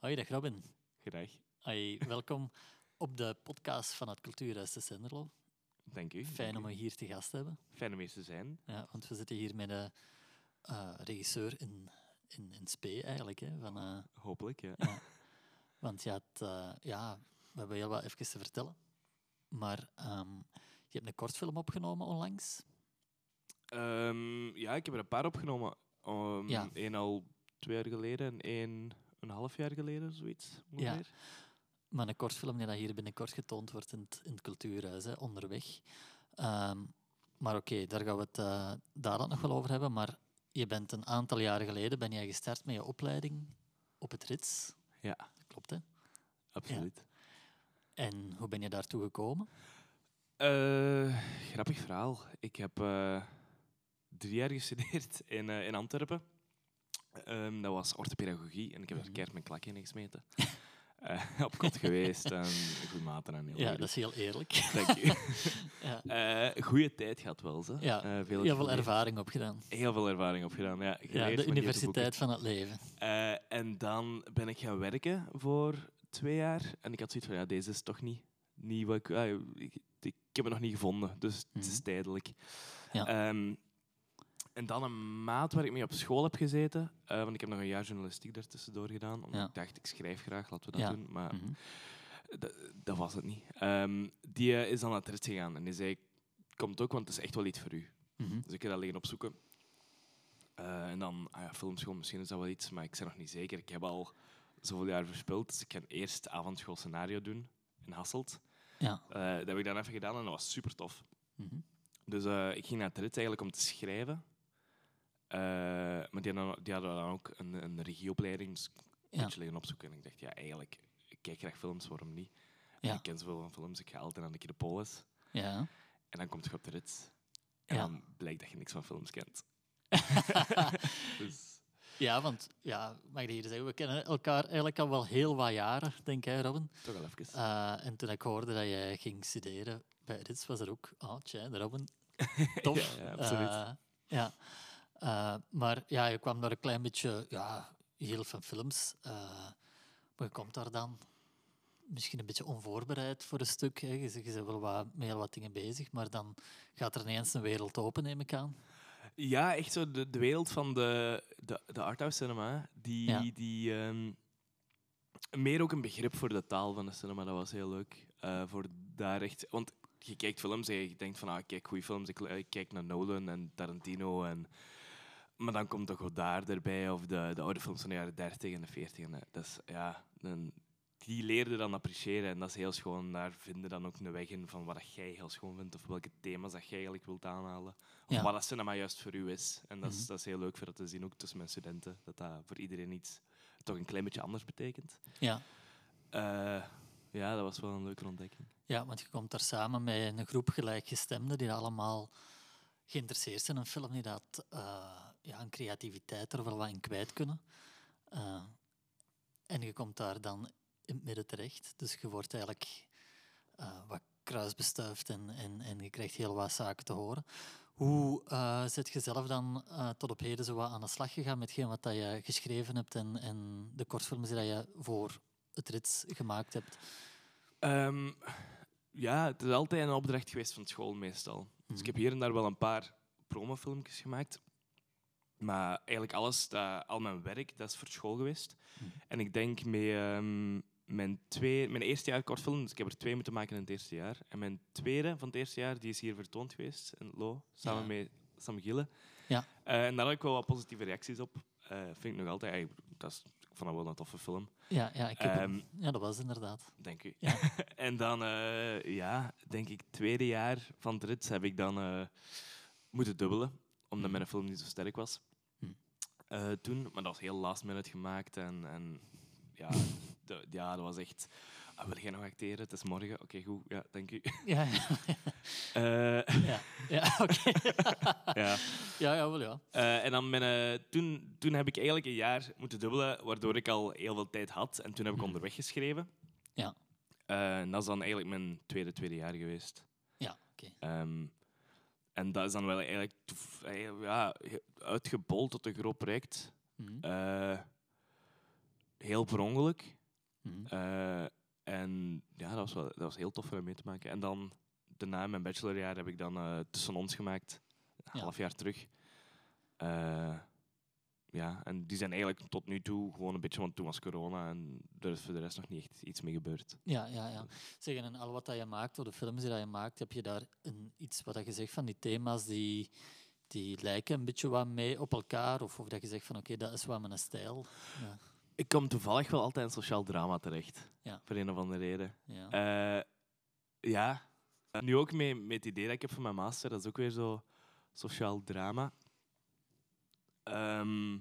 Hoi, dag Robin. Graag. Hoi, welkom op de podcast van het Cultuurhuis te Senderlo. Dank u. Fijn dank om u. je hier te gast te hebben. Fijn om hier te zijn. Ja, want we zitten hier met een eh, regisseur in, in, in spe eigenlijk. Hè, van, eh, Hopelijk, ja. Ja. want je had, eh, ja, we hebben heel wat even te vertellen. Maar ehm, je hebt een kortfilm opgenomen onlangs. Ehm, ja, ik heb er een paar opgenomen. Um, Ja. Eén al twee jaar geleden en één een half jaar geleden, zoiets ongeveer. Maar een kortfilm die dat hier binnenkort getoond wordt in het, in het Cultuurhuis, hè, onderweg. Ehm, maar oké, daar gaan we het uh, daar dan nog wel over hebben. Maar je bent een aantal jaren geleden ben jij gestart met je opleiding op het RITS. Ja, Dat klopt, hè? absoluut. En hoe ben je daartoe gekomen? Eh, grappig verhaal. Ik heb eh, drie jaar gestudeerd in, in Antwerpen. Ehm, dat was orthopedagogie en ik heb er Mhm. keihard mijn klak in gesmeten. Eh, op kot geweest en goed maten en heel Ja, dat is heel eerlijk. Dank u. ja. Eh goede tijd gehad wel, ze. Ja, Eh, veel Heel veel ervaring opgedaan. Heel veel ervaring opgedaan, ja. Ja, de universiteit van het leven. en dan ben ik gaan werken voor twee jaar. En ik had zoiets van, ja, deze is toch niet, niet wat ik, ah, ik... Ik heb het nog niet gevonden, dus het is Mhm. tijdelijk. Ja. Ehm, en dan een maand waar ik mee op school heb gezeten. eh, want ik heb nog een jaar journalistiek daartussendoor gedaan. Omdat Ja. ik dacht, ik schrijf graag, laten we dat Ja. doen. Maar Mhm. dat, dat was het niet. Ehm, die eh, is dan naar het gegaan. En die zei, komt ook, want het is echt wel iets voor u. Mhm. Dus ik ga dat liggen opzoeken. Eh, en dan, ah ja, filmschool, misschien is dat wel iets, maar ik ben nog niet zeker. Ik heb al zoveel jaar verspild, dus ik ga eerst avondschool scenario doen in Hasselt. Ja. Dat heb ik dan even gedaan en dat was super tof. Mhm. Dus ik ging naar het eigenlijk om te schrijven. Eh, maar die hadden, die hadden dan ook een, een regieopleiding, dus Ja. liggen opzoeken. En ik dacht, ja, eigenlijk, ik kijk graag films, waarom niet? Ja. Ik ken zoveel van films, ik ga altijd naar de Kinepolis. Ja. En dan komt je op de rit. En Ja. dan blijkt dat je niks van films kent. dus, Ja, want ja, mag ik hier zeggen, we kennen elkaar eigenlijk al wel heel wat jaren, denk jij, Robin. toch wel even. Eh, en toen ik hoorde dat jij ging studeren bij RITS, was er ook, oh, tja, Robin, tof. Ja, ja, absoluut. Eh, ja. Eh, maar ja, je kwam daar een klein beetje, ja, heel van films. eh, maar je komt daar dan misschien een beetje onvoorbereid voor een stuk. Hè. Je, je bent wel wat, met heel wat dingen bezig, maar dan gaat er ineens een wereld open, neem ik aan. Ja, echt zo de, de wereld van de, de, de arthouse cinema. Die, Ja. die ehm, meer ook een begrip voor de taal van de cinema. Dat was heel leuk. Eh, voor daar echt, want je kijkt films en je denkt van, ah, kijk goede films. Ik, ik kijk naar Nolan en Tarantino. En, maar dan komt toch Godard erbij, of de, de oude films van de jaren 30 en de 40. En, dat is, ja, die leerde dan appreciëren en dat is heel schoon. Daar vinden dan ook een weg in van wat dat jij heel schoon vindt of welke thema's dat jij eigenlijk wilt aanhalen. Of Ja. wat dat cinema juist voor u is. En dat is, Mhm. dat is heel leuk voor dat te zien, ook tussen mijn studenten. Dat dat voor iedereen iets toch een klein beetje anders betekent. Ja. Eh, ja, dat was wel een leuke ontdekking. Ja, want je komt daar samen met een groep gelijkgestemden die allemaal geïnteresseerd zijn in een film, die dat, eh, ja, een creativiteit er wel wat in kwijt kunnen. Eh, en je komt daar dan in het midden terecht. Dus je wordt eigenlijk eh, wat kruisbestuift en, en, en je krijgt heel wat zaken te horen. Hoe eh zit je zelf dan tot op heden zo wat aan de slag gegaan met hetgeen wat dat je geschreven hebt en, en de kortfilms die dat je voor het rits gemaakt hebt? Ehm, ja, het is altijd een opdracht geweest van school meestal. Dus ik heb hier en daar wel een paar promofilmpjes gemaakt. Maar eigenlijk alles, dat, al mijn werk, dat is voor school geweest. En ik denk met ehm, mijn, twee, mijn eerste jaar kortfilm, dus ik heb er twee moeten maken in het eerste jaar. En mijn tweede van het eerste jaar, die is hier vertoond geweest in Lo, samen Ja. met Sam Gille. Ja. Eh, en daar had ik wel wat positieve reacties op. Eh, vind ik nog altijd. eigenlijk, dat is, ik vond dat wel een toffe film, Ja, ja, ik Ehm, ja, dat was inderdaad. denk ik. Ja. en dan, eh, ja, denk ik, tweede jaar van het rits heb ik dan moeten dubbelen, omdat Mhm. mijn film niet zo sterk was. Mhm. Eh, toen, maar dat was heel last minute gemaakt en, en ja, de- ja, dat was echt. Ah, wil jij nog acteren? Het is morgen. Oké, goed. Ja, dank u. Ja, ja, Eh, ja. ja oké. ja. ja, ja, wel ja. Eh, en dan mijn, eh, toen, toen heb ik eigenlijk een jaar moeten dubbelen, waardoor ik al heel veel tijd had. En toen heb ik Mhm. onderweg geschreven. Ja. Eh, en dat is dan eigenlijk mijn tweede, tweede jaar geweest. Ja, oké. Ehm, en dat is dan wel eigenlijk eh, ja, uitgebold tot een groot project. Mhm. Eh, heel per ongeluk. Mhm. Eh, en ja, dat was, wel, dat was heel tof om mee te maken. En dan, daarna in mijn bachelorjaar, heb ik dan Tussen ons gemaakt. Een Ja. half jaar terug. Ja, en die zijn eigenlijk tot nu toe gewoon een beetje, want toen was corona en er is voor de rest nog niet echt iets mee gebeurd. Ja, ja, ja. Zeggen, en al wat dat je maakt, of de films die dat je maakt, heb je daar een, iets wat dat je zegt van die thema's die, die lijken een beetje wat mee op elkaar? Of, of dat je zegt van oké, dat is wel mijn stijl. Ja, Ik kom toevallig wel altijd in sociaal drama terecht. Ja. Voor een of andere reden. ja. Eh, ja. Nu ook met, met het idee dat ik heb voor mijn master, dat is ook weer zo sociaal drama. Ehm,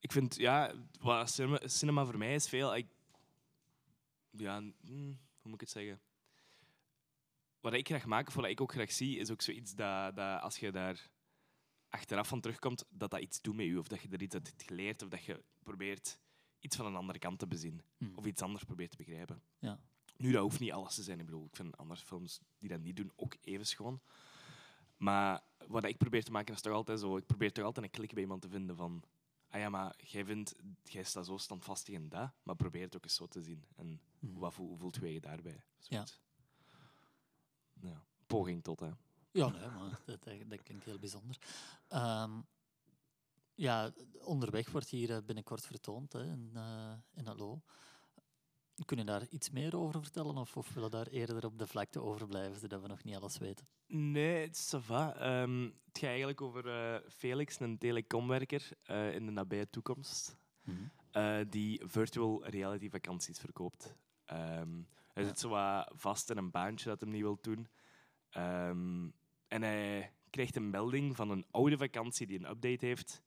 ik vind, ja, wat cinema, cinema voor mij is veel. Ik, ja, mm, hoe moet ik het zeggen? Wat ik graag maak, of wat ik ook graag zie, is ook zoiets dat, dat als je daar achteraf van terugkomt, dat dat iets doet met je. Of dat je er iets uit hebt geleerd, of dat je probeert iets van een andere kant te bezien. Hm. Of iets anders probeert te begrijpen. Ja. Nu, dat hoeft niet alles te zijn. Ik bedoel, ik vind andere films die dat niet doen ook even schoon. Maar wat ik probeer te maken is toch altijd zo... Ik probeer toch altijd een klik bij iemand te vinden van... Ah ja, maar jij vindt... Jij staat zo standvastig in dat, maar probeer het ook eens zo te zien. En Mhm. wat voel, voelt je daarbij? Ja. Zoiets. Ja. Poging tot, hè. Ja, nee, maar dat, dat, klinkt heel bijzonder. Ehm, ja, onderweg wordt hier eh, binnenkort vertoond hè, in, eh in Allo. Kunnen daar iets meer over vertellen of, of willen daar eerder op de vlakte over blijven, zodat we nog niet alles weten? Nee, het is ça va. Ehm, het gaat eigenlijk over eh, Felix, een telecomwerker eh, in de nabije toekomst. eh, die virtual reality vakanties verkoopt. Ehm, hij Ja. zit zo wat vast in een baantje dat hij niet wil doen. Ehm, en hij krijgt een melding van een oude vakantie die een update heeft,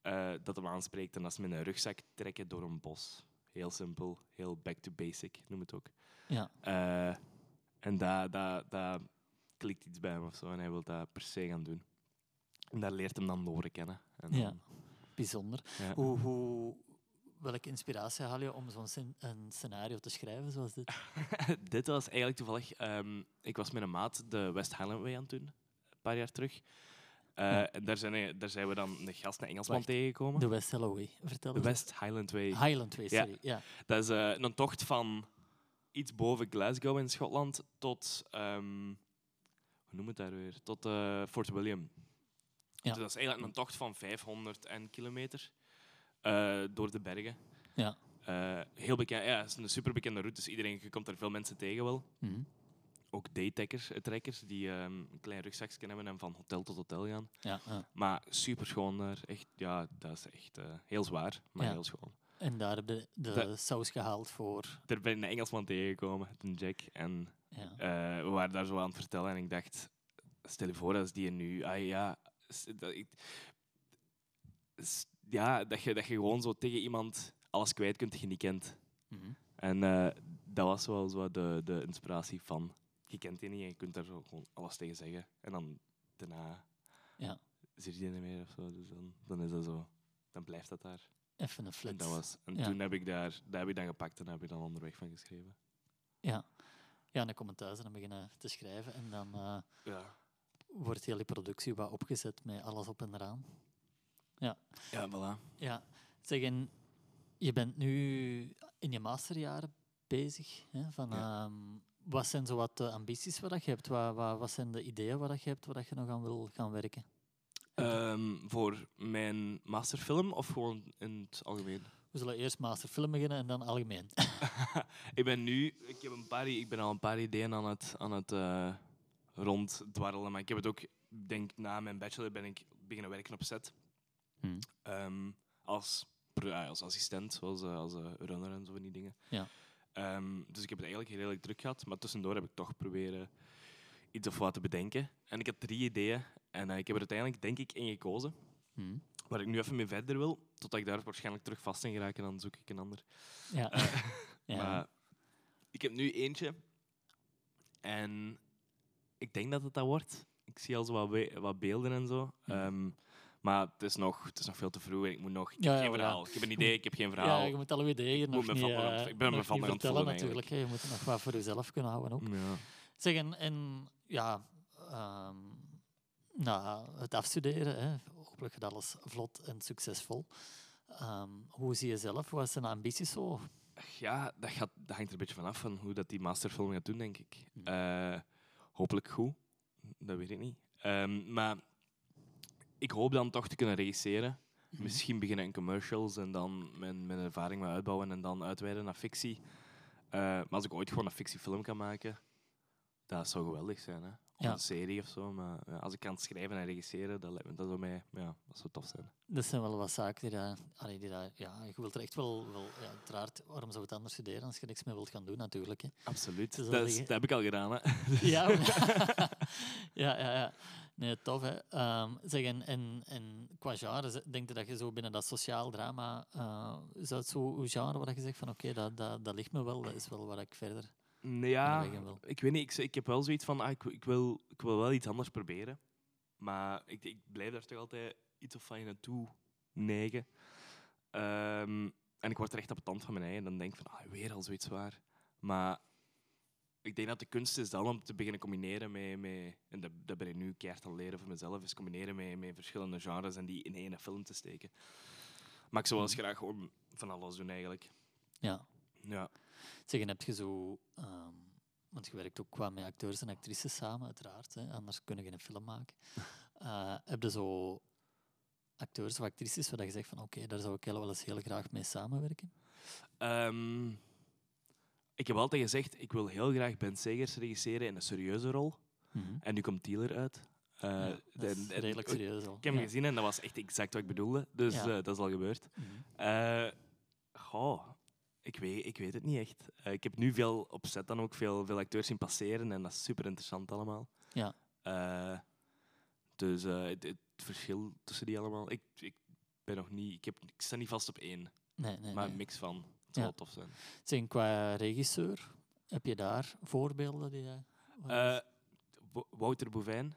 eh, dat hem aanspreekt. En dat is met een rugzak trekken door een bos. Heel simpel, heel back to basic, noem het ook. Ja, Eh, en daar dat, dat klikt iets bij hem of zo en hij wil dat per se gaan doen. En daar leert hem dan Lore kennen. En Ja. dan- bijzonder. ja. Hoe, hoe, welke inspiratie haal je om zo'n een scenario te schrijven zoals dit? dit was eigenlijk toevallig. ehm, ik was met een maat de West Highland Way aan het doen, een paar jaar terug. En daar, zijn, daar zijn we dan een gast, een Engelsman Wacht, tegengekomen. De West Holloway, vertel De eens. West Highland Way. Highland Way, sorry. Ja. Dat is eh, een tocht van iets boven Glasgow in Schotland tot. ehm, hoe noem het daar weer? Tot eh, Fort William. Ja. Dus dat is eigenlijk een tocht van 500 en kilometer door de bergen. Ja. Heel bekend, ja, het is een superbekende route, dus iedereen, je komt er veel mensen tegen wel. Mhm. Ook daytrekkers trekkers die ehm, een klein rugzakje hebben en van hotel tot hotel gaan. ja, ja. Maar super schoon daar. Echt, ja, dat is echt eh, heel zwaar, maar Ja. heel schoon. En daar heb je de Dat- saus gehaald voor. Er ben ik een Engelsman tegengekomen, een Jack. En eh, we waren daar zo aan het vertellen en ik dacht, stel je voor als die nu, ah ja, dat, ik, ja, dat, je, dat je gewoon zo tegen iemand alles kwijt kunt dat je niet kent. Mhm. En eh, dat was wel zo de, de inspiratie van, je kent die niet en je kunt daar zo gewoon alles tegen zeggen. En dan daarna Ja. zit je niet meer of zo, dus dan, dan is dat zo, dan blijft dat daar. Even een En, flits. dat was, en Ja. toen heb ik daar, dat heb ik dan gepakt en heb ik dan onderweg van geschreven. Ja. ja, en dan kom je thuis en dan beginnen te schrijven. En dan eh, Ja, wordt heel die productie wat opgezet met alles op en eraan. ja voilà. Ja, zeg, en je bent nu in je masterjaren bezig. Hè, van, Ja. ehm, wat zijn zo wat de ambities wat dat je hebt? Wat, wat, wat zijn de ideeën wat dat je hebt waar dat je nog aan wil gaan werken? Ehm, voor mijn masterfilm of gewoon in het algemeen? We zullen eerst masterfilm beginnen en dan algemeen. ik ben nu, ik heb een paar, ik ben al een paar ideeën aan het, aan het eh, ronddwarrelen, maar ik heb het ook, ik denk na mijn bachelor ben ik beginnen werken op set Hm. Ehm, als, als assistent, zoals eh, als eh, runner en zo van die dingen. Ja. Ehm, dus ik heb het eigenlijk redelijk druk gehad, maar tussendoor heb ik toch proberen iets of wat te bedenken. En ik heb drie ideeën en eh, ik heb er uiteindelijk denk ik één gekozen. Hm. Waar ik nu even mee verder wil, totdat ik daar waarschijnlijk terug vast in geraak en dan zoek ik een ander. Ja. Eh, ja. Maar ik heb nu eentje en ik denk dat het dat wordt. Ik zie al zo wat, wat beelden en zo. Mhm. Maar het is, nog, het is nog veel te vroeg en ik moet nog... Ik heb ja, geen verhaal. ja. Ik heb een idee, ik heb geen verhaal. ja, je moet alle ideeën nog niet, eh, ik ben me van aan het vertellen natuurlijk. hè. Je moet er nog wat voor jezelf kunnen houden ook. Ja. Zeg, en, en ja, ehm, na het afstuderen, hè, hopelijk gaat alles vlot en succesvol. Ehm, hoe zie je zelf? Wat zijn ambities zo? Ja, dat, gaat, dat hangt er een beetje vanaf van hoe dat die masterfilm gaat doen, denk ik. Mhm. Eh, hopelijk goed, dat weet ik niet. Ehm, maar ik hoop dan toch te kunnen regisseren. Mhm. Misschien beginnen in commercials en dan mijn, mijn ervaring wat uitbouwen en dan uitweiden naar fictie. Eh, maar als ik ooit gewoon een fictiefilm kan maken, dat zou geweldig zijn. Hè? Of Ja. een serie of zo. Maar ja, als ik kan schrijven en regisseren, dat, lijkt me, dat, zou mij, ja, dat zou tof zijn. Dat zijn wel wat zaken die, die ja, je wilt er echt wel, wel ja, uiteraard, waarom zou je het anders studeren als je niks meer wilt gaan doen natuurlijk. Hè. Absoluut. Dus Dat, is- dat heb ik al gedaan. Hè? Ja, ja, ja, ja. Nee, tof hè. Ehm, zeg, en, en, en qua genre, denk je dat je zo binnen dat sociaal drama, eh is dat zo een genre waar je zegt van oké, dat, dat, dat ligt me wel, dat is wel waar ik verder Nee, ja, wil. ik weet niet. Ik, ik heb wel zoiets van, ah, ik, ik, wil, ik wil wel iets anders proberen. Maar ik, ik blijf daar toch altijd iets of van je naartoe neigen. Ehm, en ik word er echt op het tand van mijn eigen. Dan denk ik van, ah, weer al zoiets waar. Maar ik denk dat de kunst is dan om te beginnen combineren met... met en dat, dat ben ik nu keihard aan leren voor mezelf. Is combineren met, met verschillende genres en die in één film te steken. Maar ik zou wel eens graag gewoon van alles doen, eigenlijk. Ja. Ja. Zeg, en heb je zo... ehm, want je werkt ook qua met acteurs en actrices samen, uiteraard. Hè, anders kun je geen film maken. Eh, heb je zo acteurs of actrices waar je zegt van oké, daar zou ik wel eens heel graag mee samenwerken? Ehm, ik heb altijd gezegd, ik wil heel graag Ben Segers regisseren in een serieuze rol. En nu komt Tieler uit. Eh, Ja, dat is en- redelijk serieus al. Ik heb hem Ja. gezien en dat was echt exact wat ik bedoelde. Dus Ja. eh, dat is al gebeurd. Mhm. Goh, ik weet, ik weet het niet echt. Ik heb nu veel op set dan ook veel, veel acteurs zien passeren en dat is super interessant allemaal. Ja. Dus het, het verschil tussen die allemaal. Ik, ik ben nog niet. Ik, heb, ik sta niet vast op één, Nee, nee, maar nee. een mix van. Het Ja. zou wel tof zijn. Zeg, qua regisseur, heb je daar voorbeelden die. Eh, Wo- Wouter Bouvijn,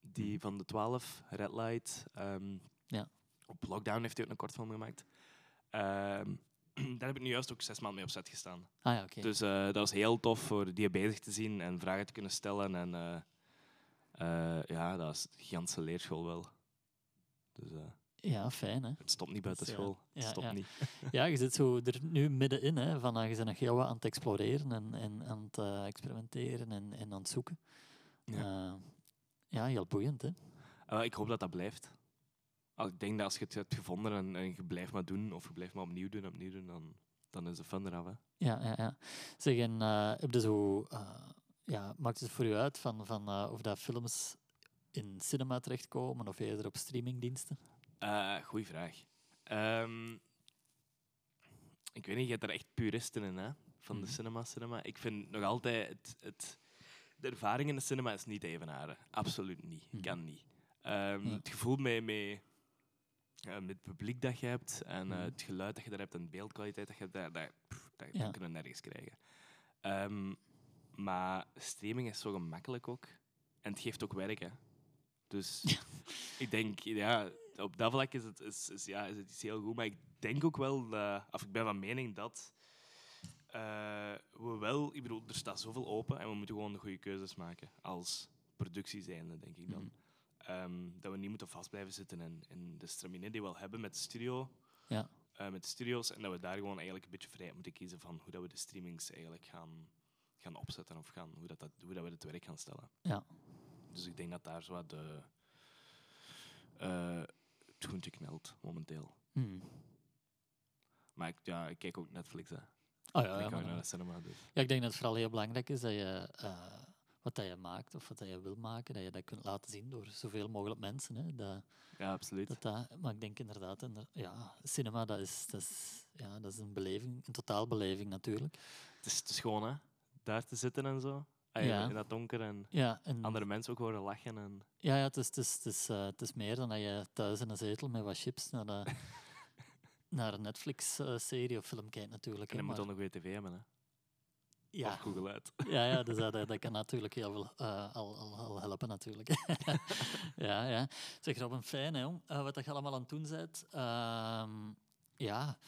die Mhm. van de 12, Red Light. ehm, Ja. Op Lockdown heeft hij ook een kortfilm gemaakt. Ehm, daar heb ik nu juist ook zes maanden mee op set gestaan. ah ja. Dus eh, dat was heel tof voor die bezig te zien en vragen te kunnen stellen. En eh, ja, dat is een gigantische leerschool wel. Dus Ja, fijn hè. het stopt niet buiten ja, school. Het ja, stopt ja. niet. Ja, je zit zo er nu middenin, hè, van ah, je bent nog heel wat aan het exploreren en, en aan het eh, experimenteren en, en aan het zoeken. Ja. Ja, ja heel boeiend hè. Eh, ik hoop dat dat blijft. Als, ik denk dat als je het hebt gevonden en, en je blijft maar doen, of je blijft maar opnieuw doen, opnieuw doen, dan, dan is de fun eraf. Hè. Ja, ja, ja. Zeg, en eh, heb je zo... eh, ja, maakt het voor je uit van, van eh, of dat films in cinema terechtkomen of eerder op streamingdiensten? Eh goeie vraag. Ehm, ik weet niet, je hebt er echt puristen in, hè? Van de Mhm. cinema, cinema. Ik vind nog altijd... Het, het, de ervaring in de cinema is niet evenaren. Absoluut niet. Mhm. Kan niet. Ehm, Ja. Het gevoel met, met, eh, met het publiek dat je hebt en eh, Mhm. het geluid dat je daar hebt en de beeldkwaliteit dat je hebt, pff, Ja. dat kunnen we nergens krijgen. Ehm, maar streaming is zo gemakkelijk ook. En het geeft ook werk, hè. Dus ik denk, ja, op dat vlak is het, is, is, ja, is het iets heel goed. Maar ik denk ook wel, dat, of ik ben van mening dat eh, we wel, ik bedoel, er staat zoveel open en we moeten gewoon de goede keuzes maken als productie zijnde, denk ik dan. Mhm. Ehm, dat we niet moeten vast blijven zitten in, in de stramine die we al hebben met de studio. Ja. eh, met de studio's. En dat we daar gewoon eigenlijk een beetje vrijheid moeten kiezen van hoe dat we de streamings eigenlijk gaan, gaan opzetten of gaan, hoe, dat, dat, hoe dat we het werk gaan stellen. Ja. Dus ik denk dat daar zo wat de, eh, knelt momenteel. Hmm. Maar ik, ja, ik kijk ook Netflix. Hè. Oh ja, ik ja, naar de cinema. Dus. Ja, ik denk dat het vooral heel belangrijk is dat je eh, wat dat je maakt of wat dat je wil maken, dat je dat kunt laten zien door zoveel mogelijk mensen. Hè. Dat, Ja, absoluut. dat, dat, maar ik denk inderdaad, inder- ja, cinema dat is, dat is, ja, dat is een beleving, een totaalbeleving natuurlijk. Het is, het is gewoon, hè. Daar te zitten en zo. Ja. In dat donker en Ja, en, andere mensen ook horen lachen. En... ja, ja het, is, het, is, het, is, eh, het is meer dan dat je thuis in een zetel met wat chips naar, de, naar een Netflix-serie of film kijkt natuurlijk. En je moet dan nog weer tv hebben, hè. ja, Of goed geluid. Ja, ja dus dat, dat kan natuurlijk heel veel eh, al, al, al helpen. Natuurlijk. ja, ja. Zeg Robin, fijn hè, jong. Eh, wat dat je allemaal aan het doen bent. Ehm, ja,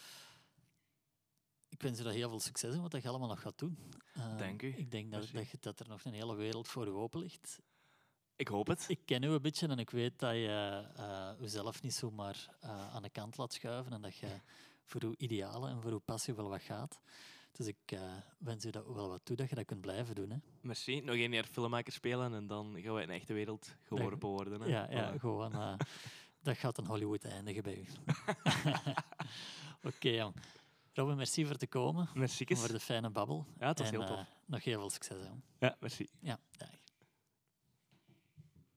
ik wens je daar heel veel succes in wat je allemaal nog gaat doen. Ehm, Dank u. Ik denk dat, dat, dat er nog een hele wereld voor je open ligt. Ik hoop het. Ik ken u een beetje en ik weet dat je uh, jezelf niet zomaar uh, aan de kant laat schuiven en dat je voor uw idealen en voor uw passie wel wat gaat. Dus ik uh, wens u dat wel wat toe dat je dat kunt blijven doen. Hè. Merci. Nog één jaar filmmaker spelen en dan gaan we in de echte wereld geworpen worden. Hè. Ja, ja voilà. gewoon. Uh, dat gaat een Hollywood eindigen bij u. Oké, okay. Robin, merci voor te komen. Merci. Voor de fijne babbel. Ja, het was en, heel tof. nog heel veel succes. Hè. Ja, merci. Ja, dag.